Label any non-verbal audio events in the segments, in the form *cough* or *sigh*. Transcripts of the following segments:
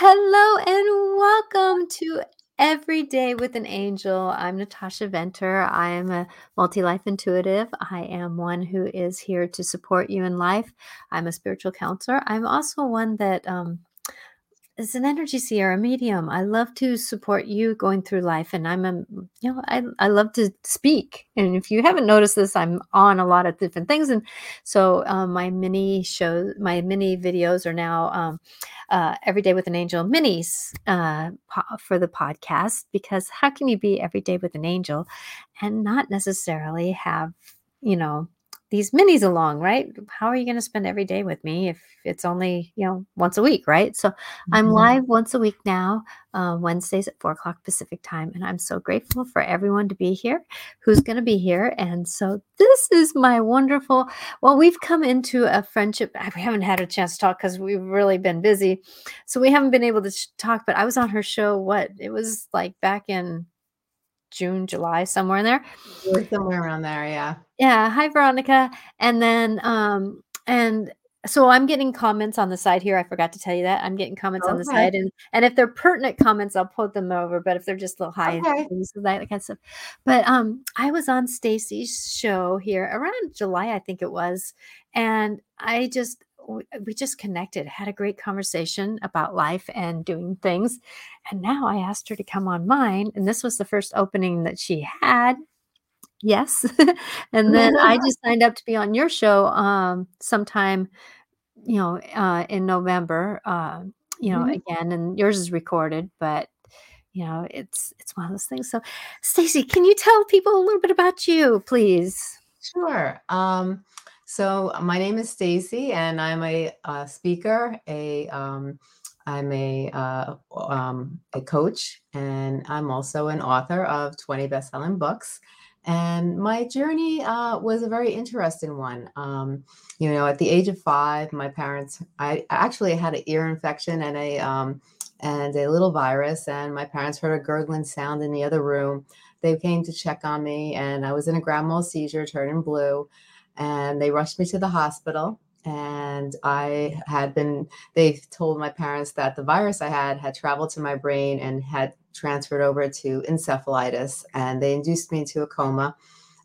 Hello and welcome to Every Day with an Angel. I'm Natasha Venter. I am a multi life intuitive. I am one who is here to support you in life. I'm a spiritual counselor. I'm also one that um, is an energy seer, a medium. I love to support you going through life, and I'm a you know I I love to speak. And if you haven't noticed this, I'm on a lot of different things, and so um, my mini shows, my mini videos are now um, uh, every day with an angel minis uh, po- for the podcast. Because how can you be every day with an angel and not necessarily have you know these minis along, right? How are you going to spend every day with me if it's only, you know, once a week, right? So I'm Mhm. live once a week now, uh, Wednesdays at four o'clock Pacific time. And I'm so grateful for everyone to be here who's going to be here. And so this is my wonderful, well, we've come into a friendship. We haven't had a chance to talk because we've really been busy. So we haven't been able to sh- talk, but I was on her show, what? It was like back in June, July, somewhere in there. Somewhere around there, yeah. Yeah, hi Veronica. And then um and so I'm getting comments on the side here. I forgot to tell you that. I'm getting comments on the side and and if they're pertinent comments, I'll put them over, but if they're just little hi Okay. things that kind of stuff. But um I was on Stacey's show here around July, I think it was, and I just we just connected, had a great conversation about life and doing things. And now I asked her to come on mine, and this was the first opening that she had. Yes. *laughs* And then I *laughs* just signed up to be on your show, um, sometime, you know, uh, in November, um, you know, Mhm. again, and yours is recorded, but you know, it's it's one of those things. So, Stacey, can you tell people a little bit about you, please? Sure. Um, so my name is Stacey, and I'm a, uh speaker. A um, I'm a uh, um, a coach, and I'm also an author of 20 best-selling books. And my journey uh, was a very interesting one. Um, you know, at the age of five, my parents, I actually had an ear infection and a um, and a little virus, and my parents heard a gurgling sound in the other room. They came to check on me, and I was in a grand mal seizure, turning blue, and they rushed me to the hospital. And I had been, they told my parents that the virus I had had traveled to my brain and had transferred over to encephalitis, and they induced me into a coma.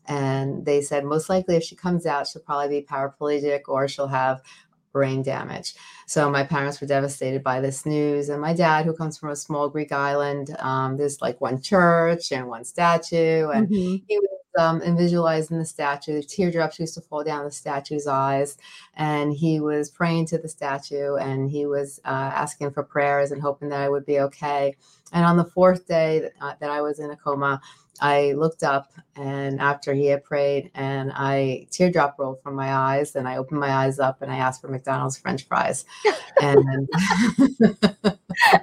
And they said, most likely, if she comes out, she'll probably be paraplegic or she'll have brain damage. So my parents were devastated by this news. And my dad, who comes from a small Greek island, um, there's like one church and one statue, and Mhm. he was um, and visualizing the statue. The teardrops used to fall down the statue's eyes, and he was praying to the statue, and he was uh, asking for prayers and hoping that I would be okay. And on the fourth day that, uh, that I was in a coma, I looked up, and after he had prayed, and I teardrop rolled from my eyes, and I opened my eyes up, and I asked for McDonald's French fries, *laughs* and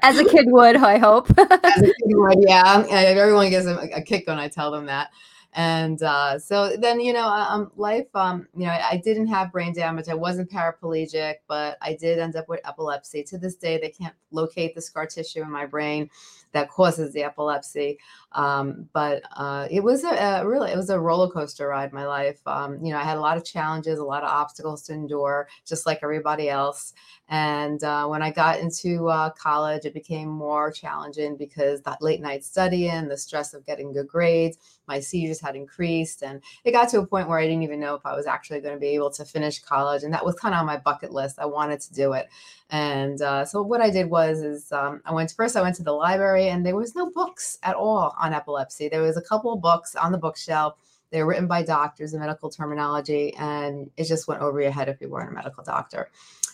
As a kid would, I hope. *laughs* as a kid would, yeah, and everyone gets a, a kick when I tell them that. And uh, so then, you know, um, life, um, you know, I, I didn't have brain damage. I wasn't paraplegic, but I did end up with epilepsy. To this day, they can't locate the scar tissue in my brain that causes the epilepsy. Um, but uh, it was a, a really, it was a roller coaster ride. My life, um, you know, I had a lot of challenges, a lot of obstacles to endure, just like everybody else. And uh, when I got into uh, college, it became more challenging because that late night studying, the stress of getting good grades, my seizures had increased. And it got to a point where I didn't even know if I was actually going to be able to finish college. And that was kind of on my bucket list. I wanted to do it. And uh, so what I did was, is um, I went first. I went to the library, and there was no books at all on epilepsy. There was a couple of books on the bookshelf. They were written by doctors in medical terminology, and it just went over your head if you weren't a medical doctor.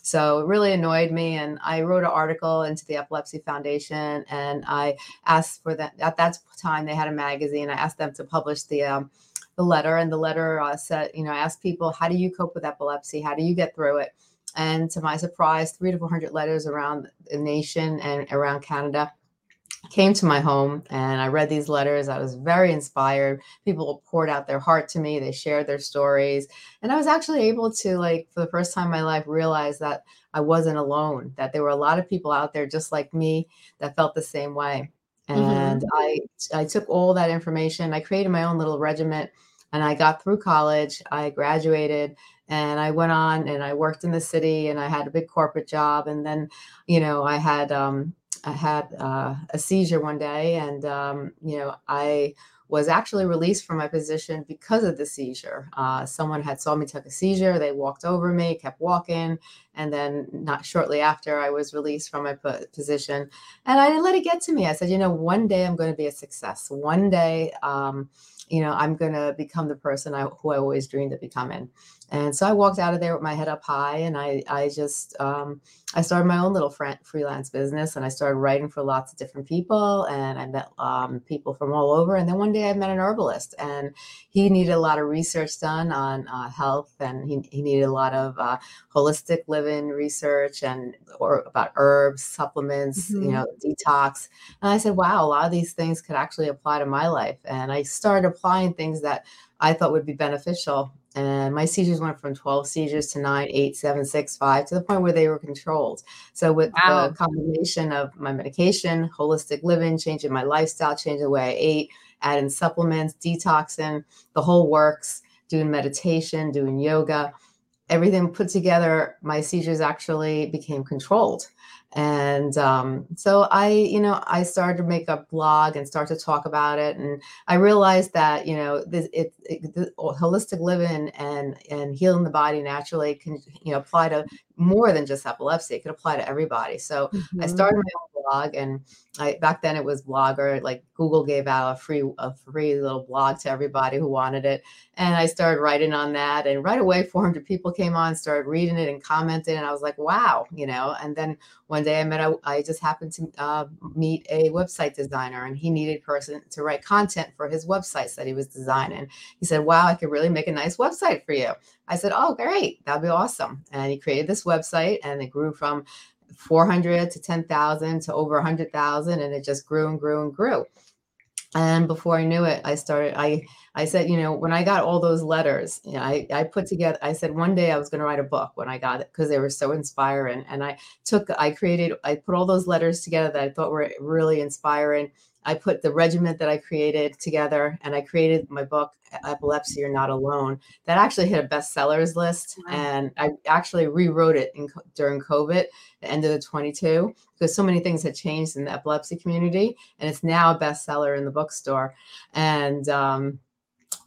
So it really annoyed me. And I wrote an article into the Epilepsy Foundation and I asked for that. At that time, they had a magazine. I asked them to publish the, um, the letter. And the letter uh, said, you know, I asked people, how do you cope with epilepsy? How do you get through it? And to my surprise, three to 400 letters around the nation and around Canada came to my home and I read these letters. I was very inspired. People poured out their heart to me. They shared their stories. And I was actually able to, like, for the first time in my life, realize that I wasn't alone, that there were a lot of people out there just like me that felt the same way. Mhm. And I, I took all that information. I created my own little regiment and I got through college. I graduated and I went on and I worked in the city and I had a big corporate job. And then, you know, I had, um, I had uh, a seizure one day, and um, you know, I was actually released from my position because of the seizure. Uh, someone had saw me took a seizure. They walked over me, kept walking, and then not shortly after, I was released from my position. And I didn't let it get to me. I said, you know, one day I'm going to be a success. One day, um, you know, I'm going to become the person I, who I always dreamed of becoming. And so I walked out of there with my head up high, and I I just um, I started my own little freelance business, and I started writing for lots of different people, and I met um, people from all over. And then one day I met an herbalist, and he needed a lot of research done on uh, health, and he, he needed a lot of uh, holistic living research and or about herbs, supplements, mm-hmm. you know, detox. And I said, wow, a lot of these things could actually apply to my life, and I started applying things that I thought would be beneficial and my seizures went from 12 seizures to 9 8 7 6 5 to the point where they were controlled so with wow. the combination of my medication holistic living changing my lifestyle changing the way i ate adding supplements detoxing the whole works doing meditation doing yoga everything put together my seizures actually became controlled and um, so i you know i started to make a blog and start to talk about it and i realized that you know this it, it the holistic living and and healing the body naturally can you know apply to more than just epilepsy it could apply to everybody so mm-hmm. i started my own blog and I back then it was blogger like Google gave out a free a free little blog to everybody who wanted it. And I started writing on that and right away *laughs* 400 people came on started reading it and commenting and I was like wow you know? And then one day I met a, I just happened to uh, meet a website designer and he needed a person to write content for his websites that he was designing. He said wow I could really make a nice website for you. I said oh great. That'd be awesome. And he created this website and it grew from 400 to 10,000 to over 100,000 and it just grew and grew and grew. And before I knew it, I started I I said, you know, when I got all those letters, you know, I I put together I said one day I was going to write a book when I got it because they were so inspiring and I took I created I put all those letters together that I thought were really inspiring I put the regiment that I created together and I created my book, Epilepsy You're Not Alone, that actually hit a bestsellers list. Wow. And I actually rewrote it in, during COVID, the end of the 22, because so many things had changed in the epilepsy community. And it's now a bestseller in the bookstore. And, um,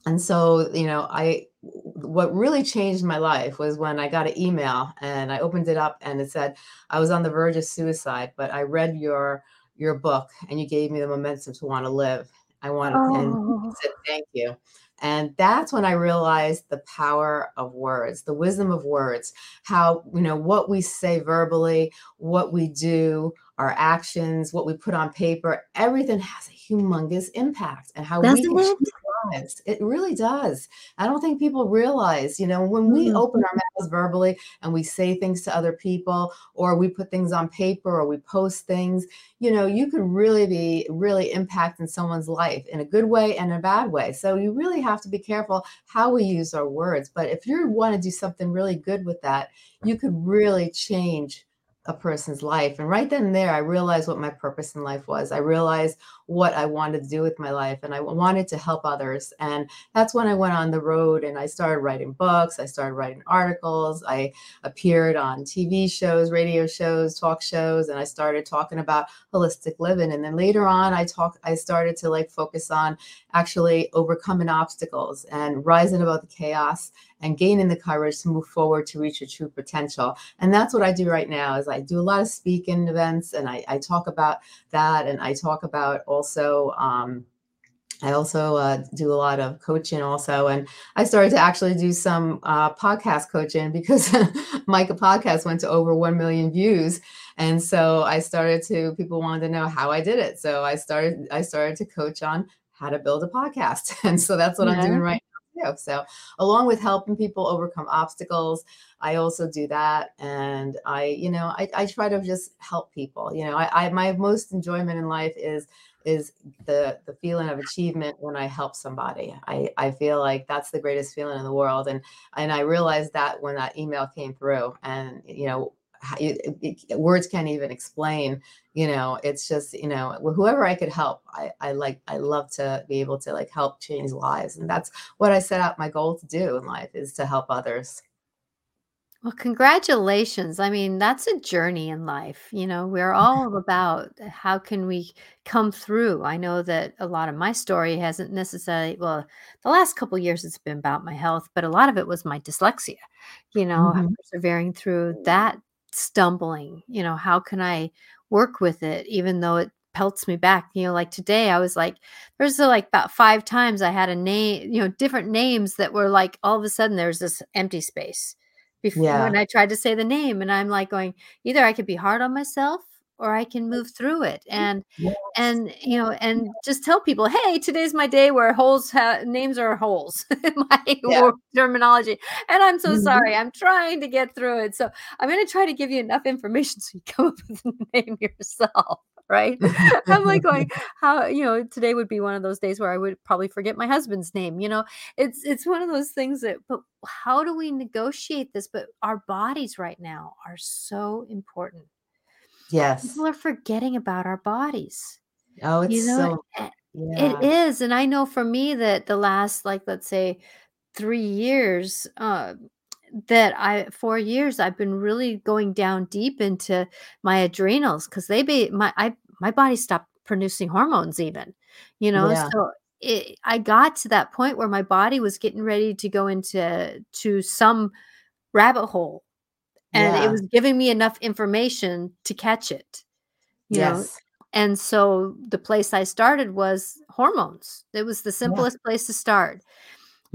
and so, you know, I, what really changed my life was when I got an email and I opened it up and it said, I was on the verge of suicide, but I read your, your book and you gave me the momentum to want to live. I want oh. and said thank you. And that's when I realized the power of words, the wisdom of words, how, you know, what we say verbally, what we do, our actions, what we put on paper, everything has a humongous impact and how Doesn't we? Lives. It really does. I don't think people realize, you know, when we mm-hmm. open our mouths verbally and we say things to other people, or we put things on paper, or we post things, you know, you could really be really impacting someone's life in a good way and a bad way. So you really have to be careful how we use our words. But if you want to do something really good with that, you could really change a person's life. And right then and there, I realized what my purpose in life was. I realized what I wanted to do with my life and I wanted to help others. And that's when I went on the road and I started writing books, I started writing articles, I appeared on TV shows, radio shows, talk shows, and I started talking about holistic living. And then later on, I talk I started to like focus on actually overcoming obstacles and rising above the chaos and gaining the courage to move forward to reach your true potential. And that's what I do right now is I do a lot of speaking events and I, I talk about that and I talk about also um, I also uh, do a lot of coaching also. And I started to actually do some uh, podcast coaching *laughs* because Micah podcast went to over 1 million views. And so I started to, people wanted to know how I did it. So I started, I started to coach on how to build a podcast. *laughs* And so that's what yeah. I'm doing right Too. So along with helping people overcome obstacles, I also do that. And I, you know, I, I try to just help people, you know, I, I my most enjoyment in life is is the the feeling of achievement when I help somebody. I I feel like that's the greatest feeling in the world, and and I realized that when that email came through, and you know. It, it, words can't even explain you know it's just you know whoever i could help I, I like i love to be able to like help change lives and that's what i set out my goal to do in life is to help others Well, congratulations. I mean, that's a journey in life. You know, we're *laughs* all about how can we come through. I know that a lot of my story hasn't necessarily, well, the last couple years it's been about my health, but a lot of it was my dyslexia. You know, Mhm. persevering through that stumbling. You know, how can I work with it even though it pelts me back? You know, like today I was like, there's like about five times I had a name, you know, different names that were like all of a sudden there's this empty space before Yeah. when I tried to say the name, and I'm like going, either I could be hard on myself or I can move through it. And Yes. and you know, and just tell people, hey, today's my day where holes ha- names are holes *laughs* in my Yeah. terminology. And I'm so Mhm. sorry. I'm trying to get through it. So I'm gonna try to give you enough information *laughs* so you come up with a *laughs* name yourself. Right. I'm like going, how you know, today would be one of those days where I would probably forget my husband's name. You know, it's it's one of those things that but how do we negotiate this? But our bodies right now are so important. Yes. People are forgetting about our bodies. Oh, it's You know, so a- yeah. is. And I know for me that the last, like, let's say 3 years, uh, that I 4 years, I've been really going down deep into my adrenals because they be my I my body stopped producing hormones even, you know? Yeah. So it I got to that point where my body was getting ready to go into to some rabbit hole, and it was giving me enough information to catch it, you know? Yes. And so the place I started was hormones. It was the Yeah. simplest place to start.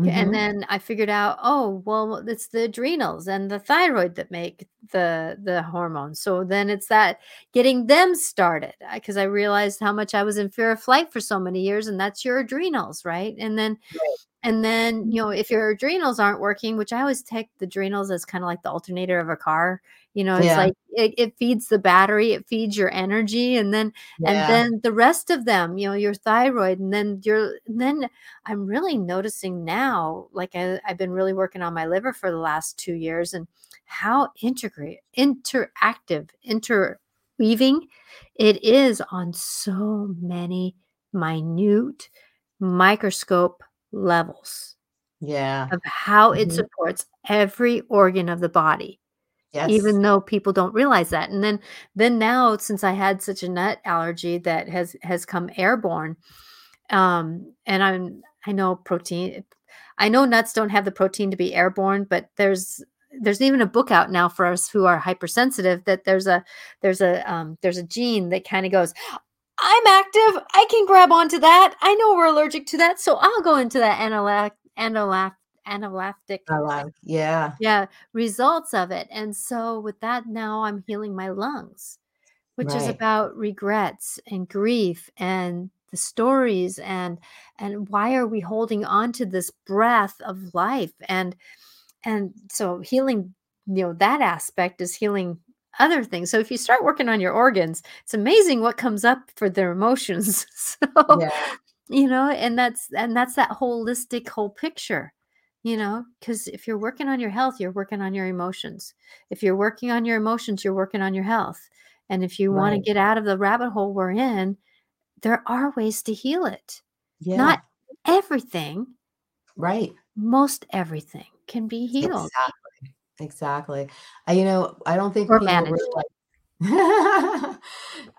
And Mhm. then I figured out, oh, well, it's the adrenals and the thyroid that make the the hormones. So then it's that getting them started because I realized how much I was in fear of flight for so many years, and that's your adrenals, right? And then Right. And then, you know, mm-hmm. if your adrenals aren't working, which I always take the adrenals as kind of like the alternator of a car, you know, it's Yeah. like it, it feeds the battery, it feeds your energy, and then and then the rest of them, you know, your thyroid, and then your and then I'm really noticing now, like I, I've been really working on my liver for the last two years and how integrate interactive, interweaving it is on so many minute microscope levels Yeah. of how it Mhm. supports every organ of the body Yes. even though people don't realize that and then then now since i had such a nut allergy that has has come airborne um and i'm i know protein i know nuts don't have the protein to be airborne but there's there's even a book out now for us who are hypersensitive that there's a there's a um there's a gene that kind of goes i'm active i can grab onto that i know we're allergic to that so i'll go into that analac analac anaphylactic like yeah. yeah, results of it. And so with that, now I'm healing my lungs, which is about regrets and grief and the stories and and why are we holding on to this breath of life and and so healing you know that aspect is healing other things so if you start working on your organs it's amazing what comes up for their emotions *laughs* so Yeah. you know and that's and that's that holistic whole picture you know because if you're working on your health you're working on your emotions if you're working on your emotions you're working on your health and if you want to get out of the rabbit hole we're in there are ways to heal it Yeah. not everything Right. most everything can be healed Exactly. Exactly. I you know, I don't think or people realize *laughs*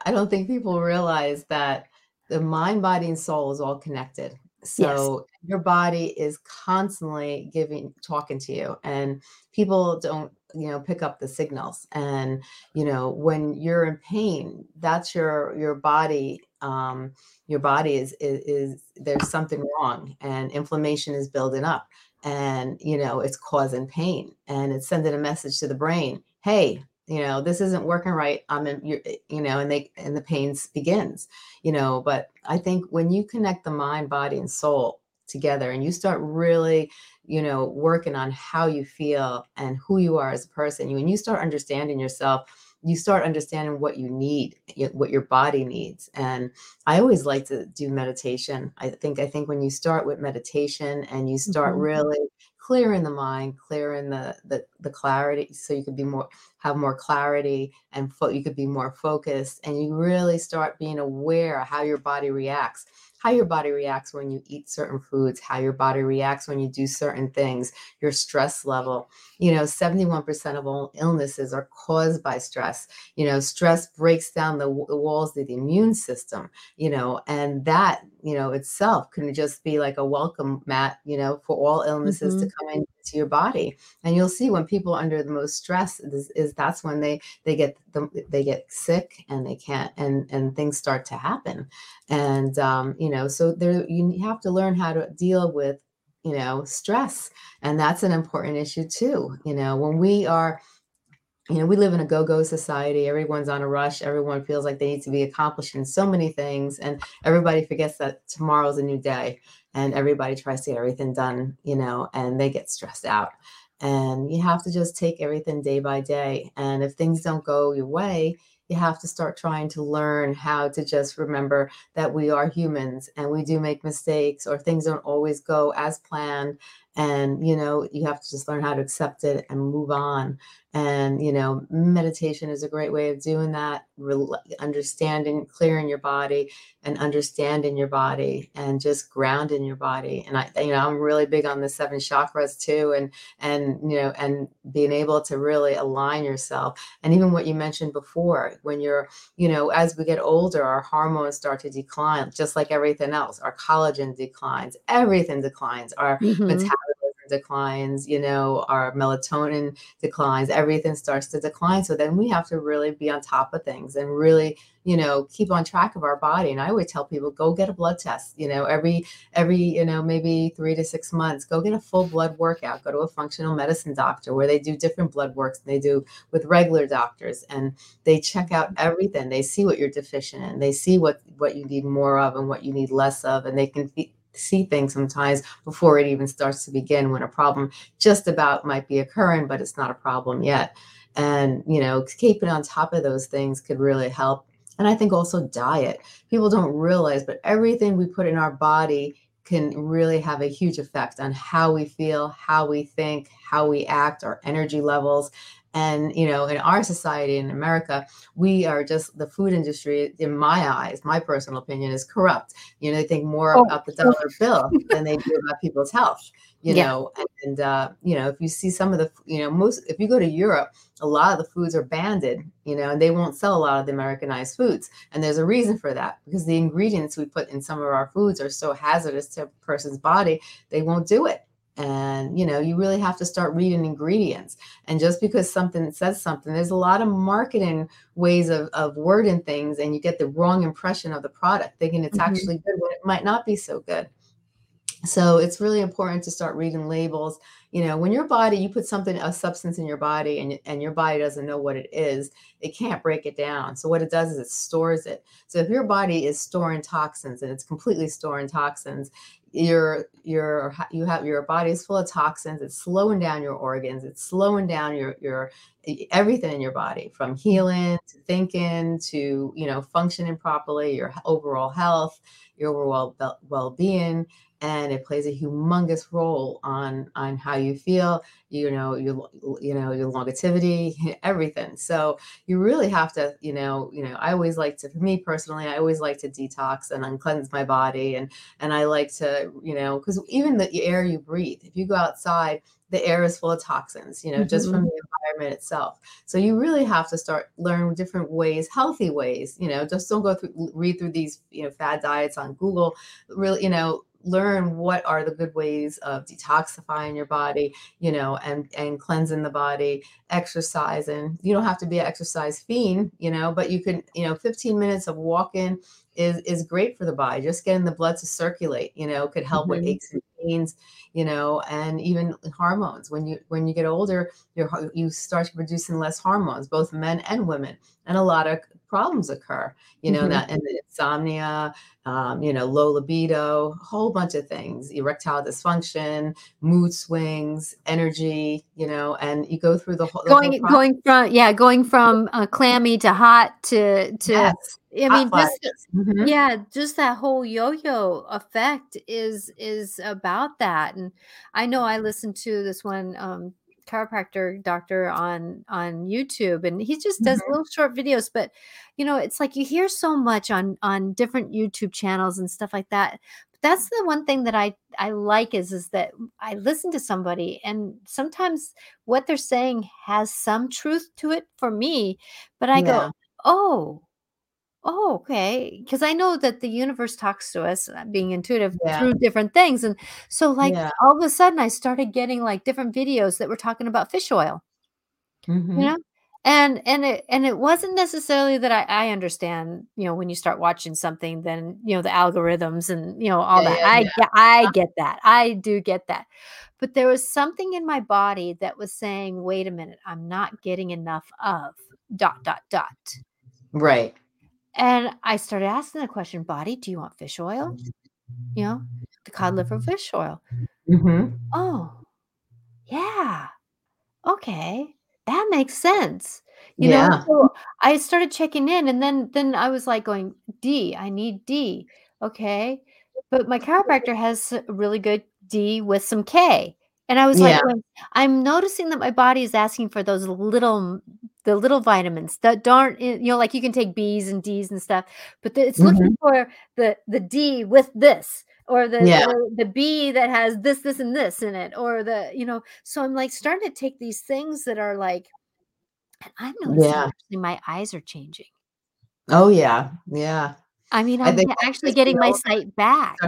I don't think people realize that the mind, body, and soul is all connected. yes So your body is constantly giving talking to you and people don't, you know, pick up the signals. And, you know, when you're in pain, that's your your body um your body is is, is there's something wrong and inflammation is building up and you know it's causing pain and it's sending a message to the brain hey you know this isn't working right i'm in you eh, you know and they and the pain begins you know but i think when you connect the mind body and soul together and you start really you know working on how you feel and who you are as a person you when you start understanding yourself you start understanding what you need what your body needs and i always like to do meditation i think i think when you start with meditation and you start Mhm. really clearing the mind clearing the the, the clarity so you could be more have more clarity and fo- you could be more focused and you really start being aware how your body reacts how your body reacts when you eat certain foods, how your body reacts when you do certain things, your stress level. You know, 71% of all illnesses are caused by stress. You know, stress breaks down the, the walls of the immune system, you know, and that, you know, itself can just be like a welcome mat, you know, for all illnesses mm-hmm. to come into your body. And you'll see when people under the most stress is, is that's when they they get the, they get sick and they can't and and things start to happen. And um, you know, so there you have to learn how to deal with you know stress. And that's an important issue too. You know when we are you know we live in a go-go society. Everyone's on a rush. Everyone feels like they need to be accomplishing so many things. And everybody forgets that tomorrow's a new day and everybody tries to get everything done you know and they get stressed out. And you have to just take everything day by day. And if things don't go your way you have to start trying to learn how to just remember that we are humans and we do make mistakes or things don't always go as planned. And you know you have to just learn how to accept it and move on and you know meditation is a great way of doing that understanding clearing your body and understanding your body and just grounding your body. And i you know i'm really big on the seven chakras too and and you know and being able to really align yourself. And even what you mentioned before when you're you know as we get older our hormones start to decline just like everything else. Our collagen declines everything declines. Our mm-hmm. metabolism declines, you know, our melatonin declines, everything starts to decline. So then we have to really be on top of things and really, you know, keep on track of our body. And I would tell people, go get a blood test, you know, every, every, you know, maybe three to six months, go get a full blood workout, go to a functional medicine doctor where they do different blood works than they do with regular doctors. And they check out everything. They see what you're deficient in. They see what, what you need more of and what you need less of. And they can see things sometimes before it even starts to begin when a problem just about might be occurring, but it's not a problem yet. And, you know, keeping on top of those things could really help. And I think also diet. People don't realize, but everything we put in our body can really have a huge effect on how we feel, how we think, how we act, our energy levels. And, you know, in our society in America, we are just the food industry, in my eyes, my personal opinion is corrupt. You know, they think more oh. about the dollar bill than they do about people's health, you yeah. know. And, uh, you know, if you see some of the, you know, most, if you go to Europe, a lot of the foods are banded, you know, and they won't sell a lot of the Americanized foods. And there's a reason for that because the ingredients we put in some of our foods are so hazardous to a person's body, they won't do it and you know you really have to start reading ingredients. And just because something says something there's a lot of marketing ways of, of wording things and you get the wrong impression of the product thinking it's mm-hmm. actually good when it might not be so good. So it's really important to start reading labels. You know when your body you put something a substance in your body and, and your body doesn't know what it is it can't break it down. So what it does is it stores it. So if your body is storing toxins and it's completely storing toxins your your you have your body is full of toxins it's slowing down your organs it's slowing down your your everything in your body from healing to thinking to you know functioning properly your overall health your overall well-being and it plays a humongous role on on how you feel you know your you know your longevity *laughs* everything. So you really have to you know you know i always like to for me personally i always like to detox and uncleanse my body and and i like to you know because even the air you breathe if you go outside the air is full of toxins you know mm-hmm. just from mm-hmm. the environment itself so you really have to start learn different ways healthy ways you know just don't go through read through these you know fad diets on google really you know learn what are the good ways of detoxifying your body you know and and cleansing the body exercising you don't have to be an exercise fiend you know but you can you know 15 minutes of walking is is great for the body just getting the blood to circulate you know could help mm-hmm. with aches and pains you know and even hormones. When you when you get older you you start producing less hormones both men and women and a lot of problems occur you know mm-hmm. that and insomnia um, you know low libido a whole bunch of things erectile dysfunction mood swings energy you know and you go through the whole the going whole going from yeah going from uh, clammy to hot to to yes. I mean, just mm-hmm. yeah, just that whole yo-yo effect is is about that. And I know I listened to this one um, chiropractor doctor on on YouTube, and he just does Mhm. little short videos, but, you know, it's like you hear so much on on different YouTube channels and stuff like that. But that's the one thing that I I like is is that I listen to somebody, and sometimes what they're saying has some truth to it for me, but I go, "Oh, oh, okay. Because I know that the universe talks to us, uh, being intuitive, Yeah. through different things, and so, like, Yeah. all of a sudden, I started getting, like, different videos that were talking about fish oil. You Mhm. know? And and it and it wasn't necessarily that I I understand, you know, when you start watching something, then, you know, the algorithms and, you know, all Yeah, that. I I Uh get that, I do get that. But there was something in my body that was saying, "Wait a minute, I'm not getting enough of dot, dot, dot." Right. And I started asking the question, "Body, do you want fish oil?" You know? "The cod liver fish oil." Mhm. "Oh, yeah. Okay. That makes sense." You know? So, I started checking in, and then then I was, like, going, D, I need D." "Okay." But my chiropractor has really good D with some K. And I was, like, Yeah. going, "I'm noticing that my body is asking for those little the little vitamins that aren't in" you know, like, you can take Bs and Ds and stuff, but the it's looking Mhm. for the the D with this, or the Yeah. the the B that has this, this, and this in it, or the you know? So, I'm, like, starting to take these things that are, like and I'm noticing Yeah. actually my eyes are changing. Oh, yeah. Yeah. I mean, I I'm think actually getting my sight back.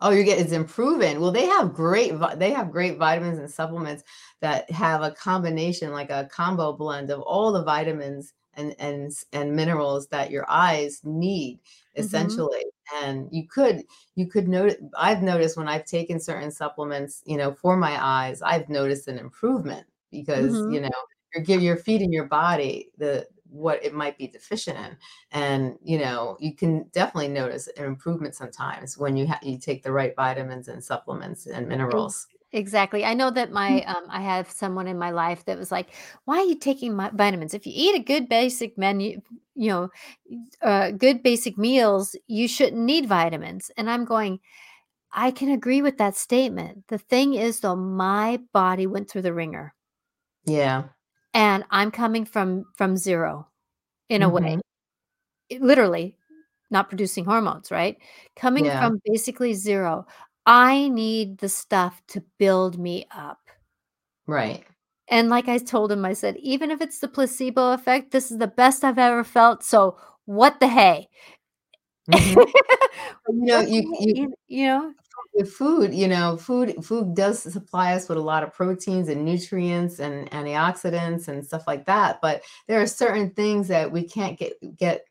Oh, you get it's improving. Well, they have great they have great vitamins and supplements that have a combination, like a combo blend of all the vitamins and and and minerals that your eyes need, Mhm. essentially. And you could you could noti I've noticed when I've taken certain supplements, you know, for my eyes, I've noticed an improvement because, you Mhm. know, you're gi you're feeding your body the what it might be deficient in. And, you know, you can definitely notice an improvement sometimes when you ha you take the right vitamins and supplements and minerals. exactly. I know that Mm. my, um I have someone in my life that was, like, "Why are you taking my vitamins? If you eat a good basic menu, you know, uh, good basic meals, you shouldn't need vitamins." And I'm going, "I can agree with that statement." The thing is, though, my body went through the ringer. Yeah. And I'm coming from from 0 in a way. Mhm. Eh, literally, not producing hormones, right? Coming Yeah. from basically 0, I need the stuff to build me up. Right. And like I told him, I said, "Even if it's the placebo effect, this is the best I've ever felt, so what the hey?" Mhm. *laughs* You know, What you the hey you you you know? With food, you know, food food does supply us with a lot of proteins and nutrients and antioxidants and stuff like that, but there are certain things that we can't get get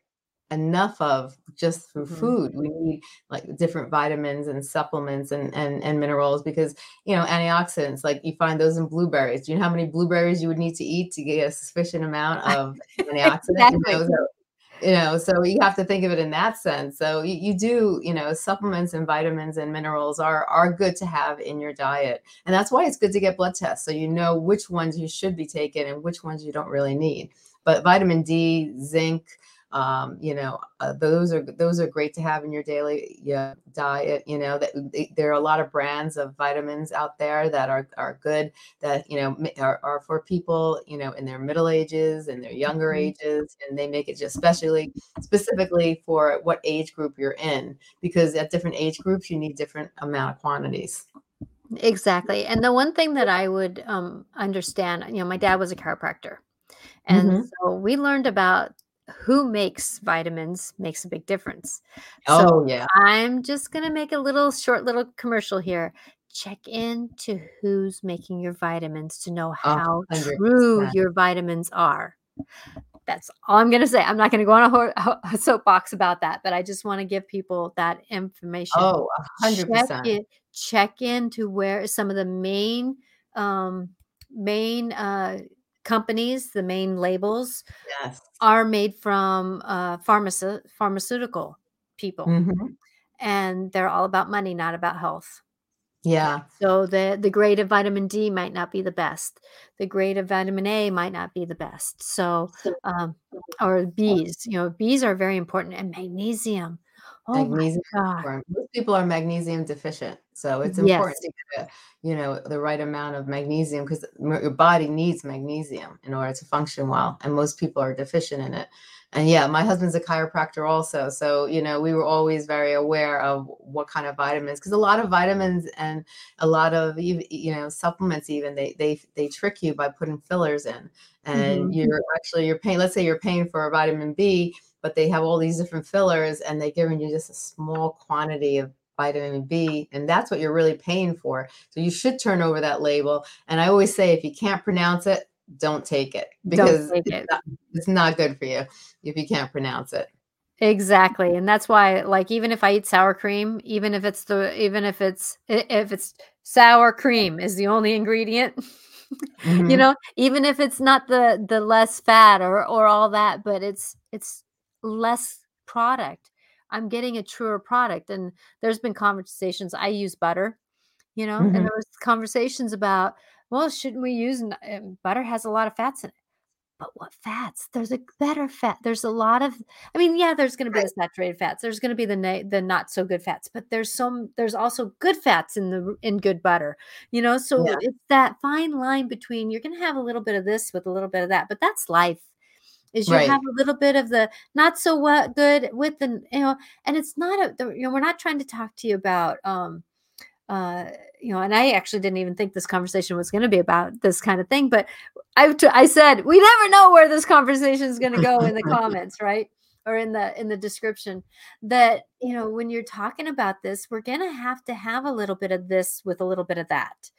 enough of just through Mhm. food. We need, like, different vitamins and supplements and and and minerals because, you know, antioxidants, like, you find those in blueberries. Do you know how many blueberries you would need to eat to get a sufficient amount of *laughs* antioxidants Exactly. You know, so you have to think of it in that sense. So you you do you know, supplements and vitamins and minerals are are good to have in your diet, and that's why it's good to get blood tests so you know which ones you should be taking and which ones you don't really need. But vitamin D, zinc, um, you know, uh, those are those are great to have in your daily, yeah, diet, you know, that they there are a lot of brands of vitamins out there that are are good that, you know, are are for people, you know, in their middle ages, and their younger Mhm. ages, and they make it just specially specifically for what age group you're in, because at different age groups, you need different amount of quantities. Exactly, and the one thing that I would, um, understand you know, my dad was a chiropractor, and Mhm. so we learned about who makes vitamins makes a big difference. So, Oh, yeah. I'm just gonna make a little short little commercial here. Check into who's making your vitamins to know how true your vitamins are. That's all I'm gonna say. I'm not gonna go on a ho a soapbox about that, but I just wanna give people that information. Oh, a hundred Check percent. it check into where some of the main, um, main, uh, companies, the main labels Yes. are made from, uh, pharmaceu pharmaceutical people, Mhm. and they're all about money, not about health. Yeah. So, the the grade of vitamin D might not be the best. The grade of vitamin A might not be the best. So, um or Bs, you know, Bs are very important, and magnesium. Oh Magnesium. Most people are magnesium deficient, So it's important Yes. to get, you know, the right amount of magnesium because your body needs magnesium in order to function well, and most people are deficient in it. And yeah, my husband's a chiropractor also, so you know, we were always very aware of what kind of vitamins because a lot of vitamins and a lot of you know supplements even they they they trick you by putting fillers in, and Mhm. you're actually you're paying. Let's say you're paying for a vitamin B, but they have all these different fillers, and they're giving you just a small quantity of vitamin B, and that's what you're really paying for. So you should turn over that label. And I always say, if you can't pronounce it, don't take it because take it's it. not, it's not good for you if you can't pronounce it. Exactly, and that's why, like, even if I eat sour cream, even if it's the even if it's if it's sour cream is the only ingredient, *laughs* you hmm know, even if it's not the the less fat or or all that, but it's it's less product. I'm getting a truer product, and there's been conversations I use butter, you know, and hmm there was conversations about, "Well, shouldn't we use butter has a lot of fats in it." But what fats? There's a better fat. There's a lot of I mean, yeah, there's gonna be the saturated fats. There's gonna be the na the not so good fats, but there's some there's also good fats in the in good butter, you know? So Yeah. it's that fine line between you're gonna have a little bit of this with a little bit of that, but that's life, is you have a little bit of the not so what good with the you know, and it's not a the you know, we're not trying to talk to you about, um uh, you know, and I actually didn't even think this conversation was going to be about this kind of thing, but I t- I said we never know where this conversation is going to go in the *laughs* comments, right? Or in the in the description that you know when you're talking about this, we're gonna have to have a little bit of this with a little bit of that.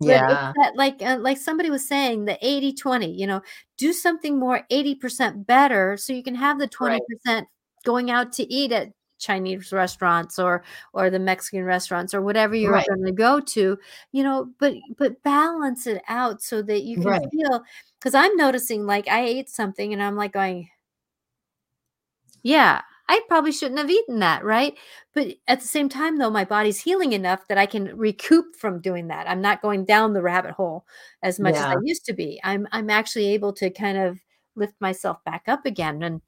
Yeah. that like uh, like somebody was saying the 80 20, you know, do something more 80% better so you can have the 20% going out to eat at Chinese restaurants or or the Mexican restaurants or whatever you're Right. going to go to, you know, but but balance it out so that you can Right. feel because I'm noticing like I ate something and I'm like going, yeah, I probably shouldn't have eaten that, right? But at the same time, though, my body's healing enough that I can recoup from doing that. I'm not going down the rabbit hole as much as I used to be. I'm I'm actually able to kind of lift myself back up again and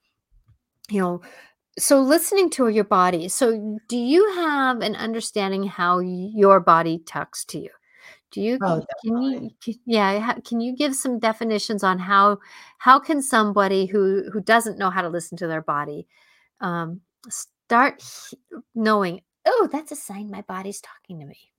you know so listening to your body so do you have an understanding how your body talks to you do you Oh, can you c- yeah can you give some definitions on how how can somebody who who doesn't know how to listen to their body um start knowing oh that's a sign my body's talking to me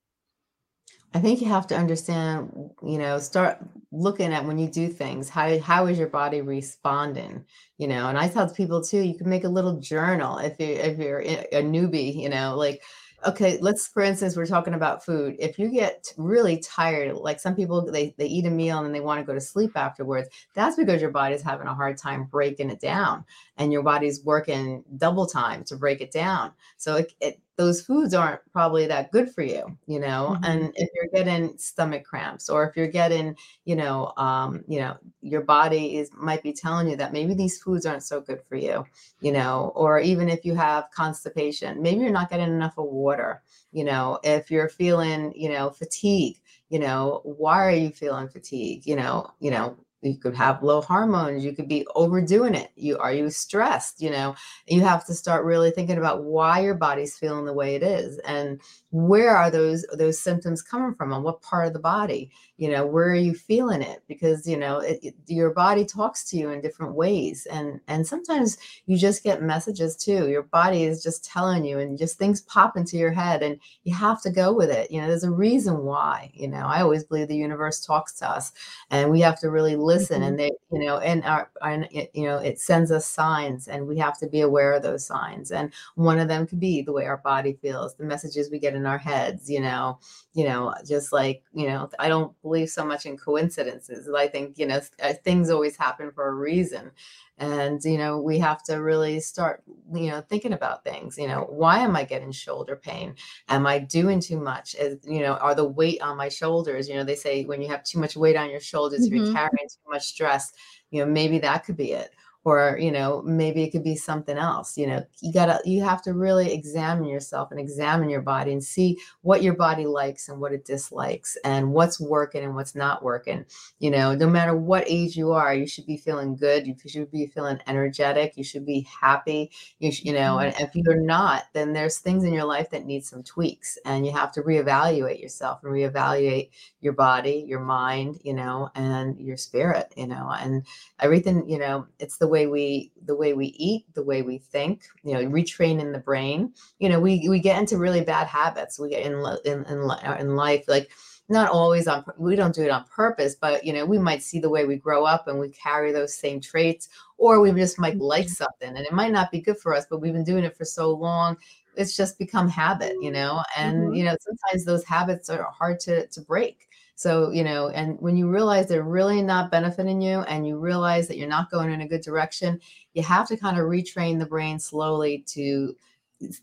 I think you have to understand, you know, start looking at when you do things, how how is your body responding? You know, and I tell people too, you can make a little journal if you if you're a newbie, you know, like okay, let's for instance, we're talking about food. If you get really tired, like some people they they eat a meal and then they want to go to sleep afterwards, that's because your body's having a hard time breaking it down and your body's working double time to break it down. So it, it those foods aren't probably that good for you, you know. Mhm. And if you're getting stomach cramps, or if you're getting, you know, um, you know, your body is might be telling you that maybe these foods aren't so good for you, you know. Or even if you have constipation, maybe you're not getting enough of water, you know. If you're feeling, you know, fatigue, you know, why are you feeling fatigue? You know, you know. You could have low hormones. You could be overdoing it. You are you stressed? You know, you have to start really thinking about why your body's feeling the way it is and where are those those symptoms coming from on what part of the body you know where are you feeling it? Because you know it, it- your body talks to you in different ways and and sometimes you just get messages too. Your body is just telling you and just things pop into your head and you have to go with it. You know there's a reason why you know i always believe the universe talks to us and we have to really listen Mhm. and they you know and our and it, you know it sends us signs and we have to be aware of those signs and one of them could be the way our body feels the messages we get in our heads you know you know just like you know i don't believe so much in coincidences i think you know uh, things always happen for a reason and you know we have to really start you know thinking about things you know why am i getting shoulder pain? Am i doing too much? Is you know are the weight on my shoulders you know they say when you have too much weight on your shoulders if you're Mhm. carrying too much stress you know maybe that could be it or you know maybe it could be something else you know you gotta you have to really examine yourself and examine your body and see what your body likes and what it dislikes and what's working and what's not working. You know no matter what age you are you should be feeling good you should be feeling energetic you should be happy you, you know mm-hmm. and if you're not then there's things in your life that need some tweaks and you have to reevaluate yourself and reevaluate your body your mind you know and your spirit you know and everything you know it's the way way we the way we eat the way we think you know retraining the brain you know we we get into really bad habits we get in in in, in life like not always on we don't do it on purpose but you know we might see the way we grow up and we carry those same traits or we just might like mm-hmm. something and it might not be good for us but we've been doing it for so long it's just become habit you know and mm-hmm. you know sometimes those habits are hard to to break so, you know, and when you realize they're really not benefiting you and you realize that you're not going in a good direction, you have to kind of retrain the brain slowly to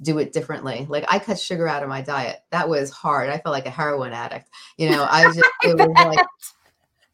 do it differently. Like I cut sugar out of my diet. That was hard. I felt like a heroin addict. You know, I *laughs* just it was like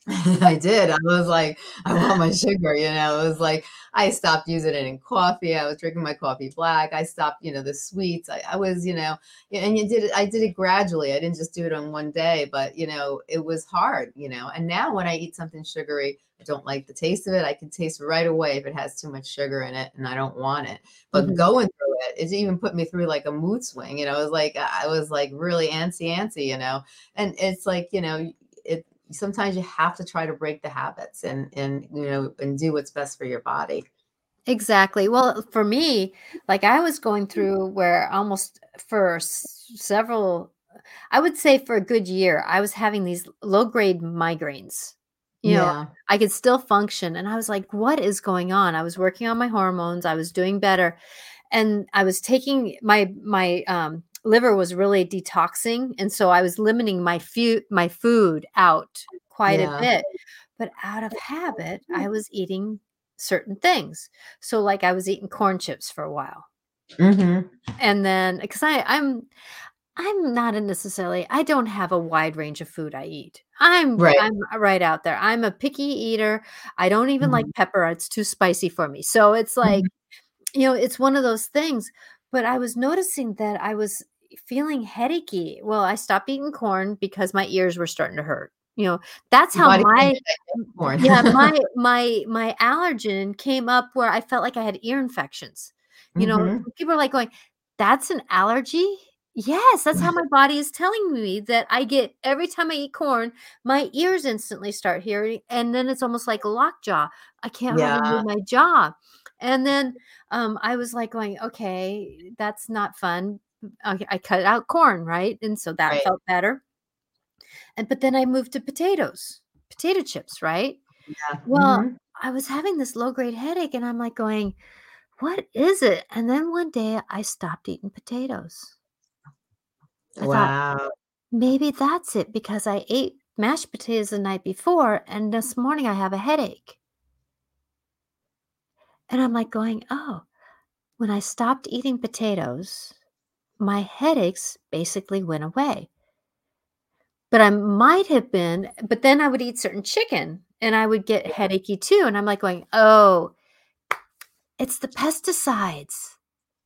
*laughs* I did. I was like, I want my sugar, you know. It was like I stopped using it in coffee. I was drinking my coffee black. I stopped, you know, the sweets. I, I was, you know, and you did it. I did it gradually. I didn't just do it on one day, but you know, it was hard, you know. And now when I eat something sugary, I don't like the taste of it. I can taste right away if it has too much sugar in it, and I don't want it. But mm-hmm. going through it, it even put me through like a mood swing. You know, it was like I was like really antsy, antsy. You know, and it's like you know, sometimes you have to try to break the habits and and you know and do what's best for your body. Exactly. Well for me like i was going through where almost for several i would say for a good year i was having these low grade migraines. You know yeah. i could still function and i was like what is going on? I was working on my hormones i was doing better and i was taking my my um liver was really detoxing and so i was limiting my food my food out quite yeah. a bit but out of habit i was eating certain things. So like i was eating corn chips for a while. Mm-hmm. and then because i i'm i'm not a necessarily i don't have a wide range of food i eat. I'm right. I'm right out there. I'm a picky eater. I don't even mm-hmm. like pepper. It's too spicy for me. So it's like mm-hmm. you know it's one of those things but I was noticing that I was feeling headachy. Well, I stopped eating corn because my ears were starting to hurt. You know, that's how my yeah my *laughs* my my allergen came up where I felt like I had ear infections. You mm-hmm. know, people are like going, "That's an allergy." Yes, that's how *laughs* my body is telling me that I get every time I eat corn, my ears instantly start hearing, and then it's almost like a lockjaw. I can't yeah. move my jaw. And then um, I was like going, okay, that's not fun. I, I cut out corn, right? And so that right. felt better. And but then I moved to potatoes, potato chips, right? Yeah. Well, mm-hmm. I was having this low grade headache, and I'm like going, what is it? And then one day I stopped eating potatoes. I wow. Thought, maybe that's it because I ate mashed potatoes the night before, and this morning I have a headache. And I'm like going, oh, when I stopped eating potatoes, my headaches basically went away. But I might have been, but then I would eat certain chicken and I would get headachy too. And I'm like going, oh, it's the pesticides.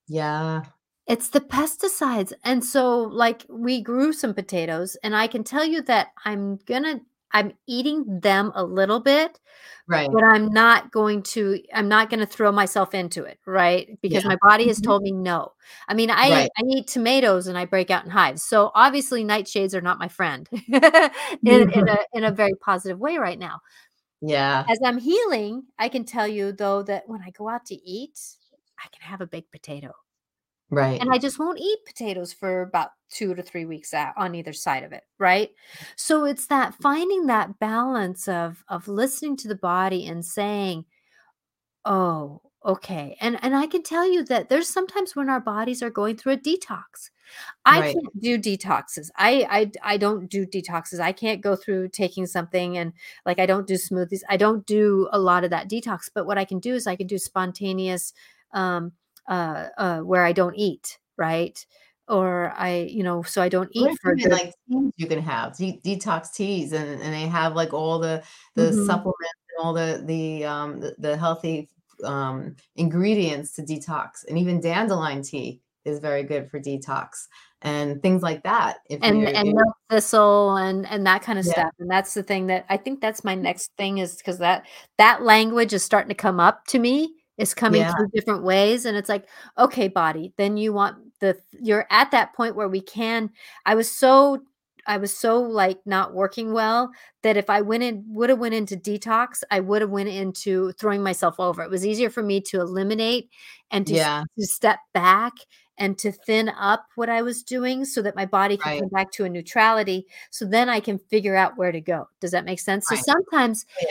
Yeah. It's the pesticides. And so, like, we grew some potatoes, and I can tell you that I'm going to I'm eating them a little bit, right? But I'm not going to. I'm not going to throw myself into it, right? Because yeah. my body has mm-hmm. told me no. I mean, I right. I eat tomatoes and I break out in hives. So obviously, nightshades are not my friend *laughs* in, in mm-hmm. a in a very positive way right now. Yeah. As I'm healing, I can tell you though that when I go out to eat, I can have a baked potato. Right. And I just won't eat potatoes for about two to three weeks out on either side of it. Right. So it's that finding that balance of of listening to the body and saying, Oh, okay. And and I can tell you that there's sometimes when our bodies are going through a detox. I right. can't do detoxes. I, I I don't do detoxes. I can't go through taking something and like I don't do smoothies. I don't do a lot of that detox. But what I can do is I can do spontaneous um uh, uh, where I don't eat, right? Or I, you know, so I don't eat for good. like teas you can have de- detox teas, and, and they have like all the the mm-hmm. supplements and all the the um the, the healthy um, ingredients to detox, and even dandelion tea is very good for detox and things like that. If and and milk thistle and and that kind of yeah. stuff. And that's the thing that I think that's my next thing is because that that language is starting to come up to me. Is coming yeah. through different ways, and it's like, okay, body. Then you want the you're at that point where we can. I was so I was so like not working well that if I went in would have went into detox, I would have went into throwing myself over. It was easier for me to eliminate and to, yeah. to step back and to thin up what I was doing so that my body can right. come back to a neutrality. So then I can figure out where to go. Does that make sense? Right. So sometimes yeah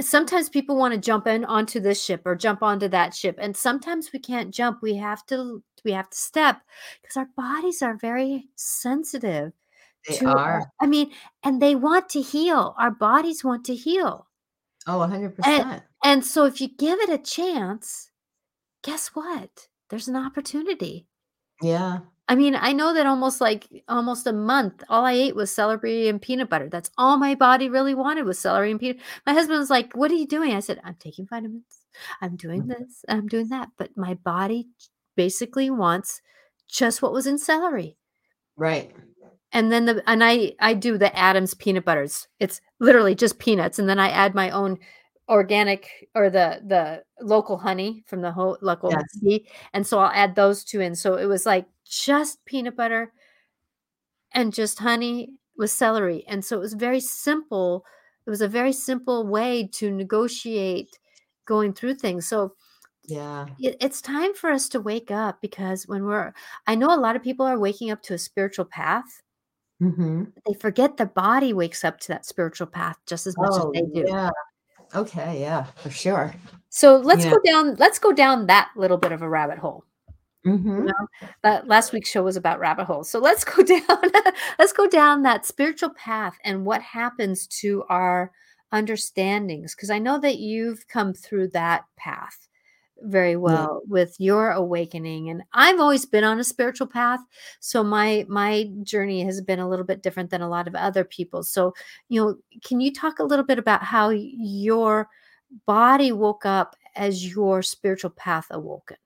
sometimes people want to jump in onto this ship or jump onto that ship and sometimes we can't jump we have to we have to step because our bodies are very sensitive they to, are. I mean, and they want to heal. Our bodies want to heal. Oh, 100%. And, and so if you give it a chance, guess what? There's an opportunity. Yeah. I mean, I know that almost like almost a month, all I ate was celery and peanut butter. That's all my body really wanted was celery and peanut. My husband was like, "What are you doing?" I said, "I'm taking vitamins. I'm doing mm-hmm. this. I'm doing that." But my body basically wants just what was in celery. Right and then the and I I do the Adams peanut butters. It's literally just peanuts, and then I add my own organic or the the local honey from the whole local bee, and so I'll add those two in. So it was like just peanut butter and just honey with celery, and so it was very simple. It was a very simple way to negotiate going through things. So yeah it, it's time for us to wake up because when we're i know a lot of people are waking up to a spiritual path Mm-hmm. They forget the body wakes up to that spiritual path just as much oh, as they do. Yeah. Okay. Yeah, for sure. So let's yeah. go down. Let's go down that little bit of a rabbit hole. Mm-hmm. You know, that last week's show was about rabbit holes. So let's go *laughs* down. let's go down that spiritual path and what happens to our understandings. Because I know that you've come through that path very well yeah. with your awakening and i've always been on a spiritual path so my my journey has been a little bit different than a lot of other people so you know can you talk a little bit about how your body woke up as your spiritual path awoken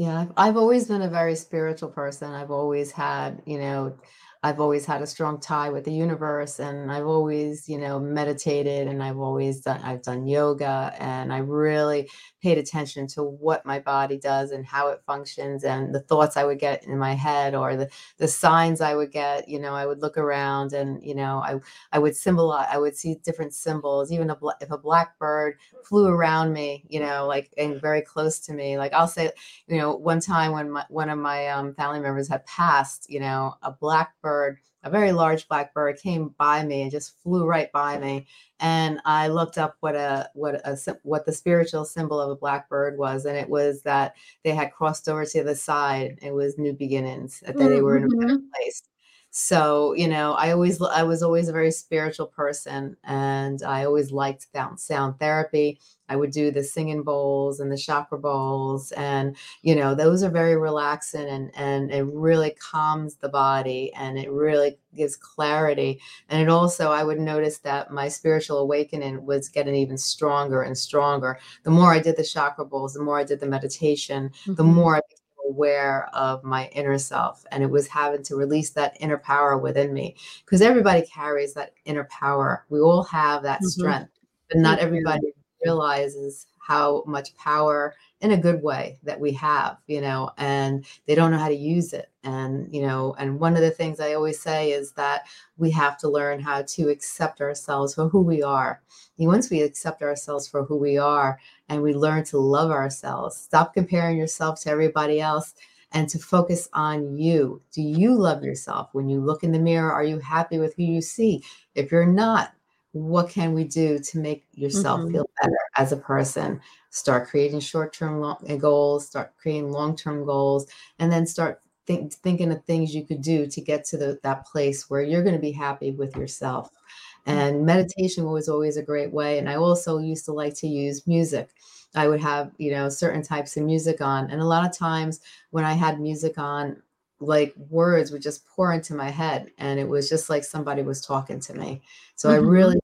yeah i've, always been a very spiritual person. I've always had you know I've always had a strong tie with the universe and I've always, you know, meditated and I've always done I've done yoga and I really paid attention to what my body does and how it functions and the thoughts I would get in my head or the the signs I would get, you know, I would look around and, you know, I I would symbolize I would see different symbols, even a, if a blackbird flew around me, you know, like and very close to me. Like I'll say, you know, one time when my, one of my um, family members had passed, you know, a black a very large black bird, came by me and just flew right by me. And I looked up what a what a what the spiritual symbol of a blackbird was, and it was that they had crossed over to the side. It was new beginnings, that they were in a better mm-hmm. place. So, you know, I always I was always a very spiritual person and I always liked sound, therapy. I would do the singing bowls and the chakra bowls and you know, those are very relaxing and and it really calms the body and it really gives clarity. And it also I would notice that my spiritual awakening was getting even stronger and stronger. The more I did the chakra bowls, the more I did the meditation, mm-hmm. the more I aware of my inner self and it was having to release that inner power within me. Because everybody carries that inner power. We all have that mm-hmm. strength but not everybody realizes how much power in a good way that we have you know and they don't know how to use it. And you know and one of the things i always say is that we have to learn how to accept ourselves for who we are. And once we accept ourselves for who we are and we learn to love ourselves stop comparing yourself to everybody else and to focus on you. Do you love yourself? When you look in the mirror are you happy with who you see? If you're not what can we do to make yourself mm-hmm. feel better as a person start creating short-term long- eh, goals start creating long-term goals and then start think, thinking of things you could do to get to the, that place where you're going to be happy with yourself and mm-hmm. meditation was always a great way and i also used to like to use music i would have you know certain types of music on and a lot of times when i had music on like words would just pour into my head and it was just like somebody was talking to me so mm-hmm. i really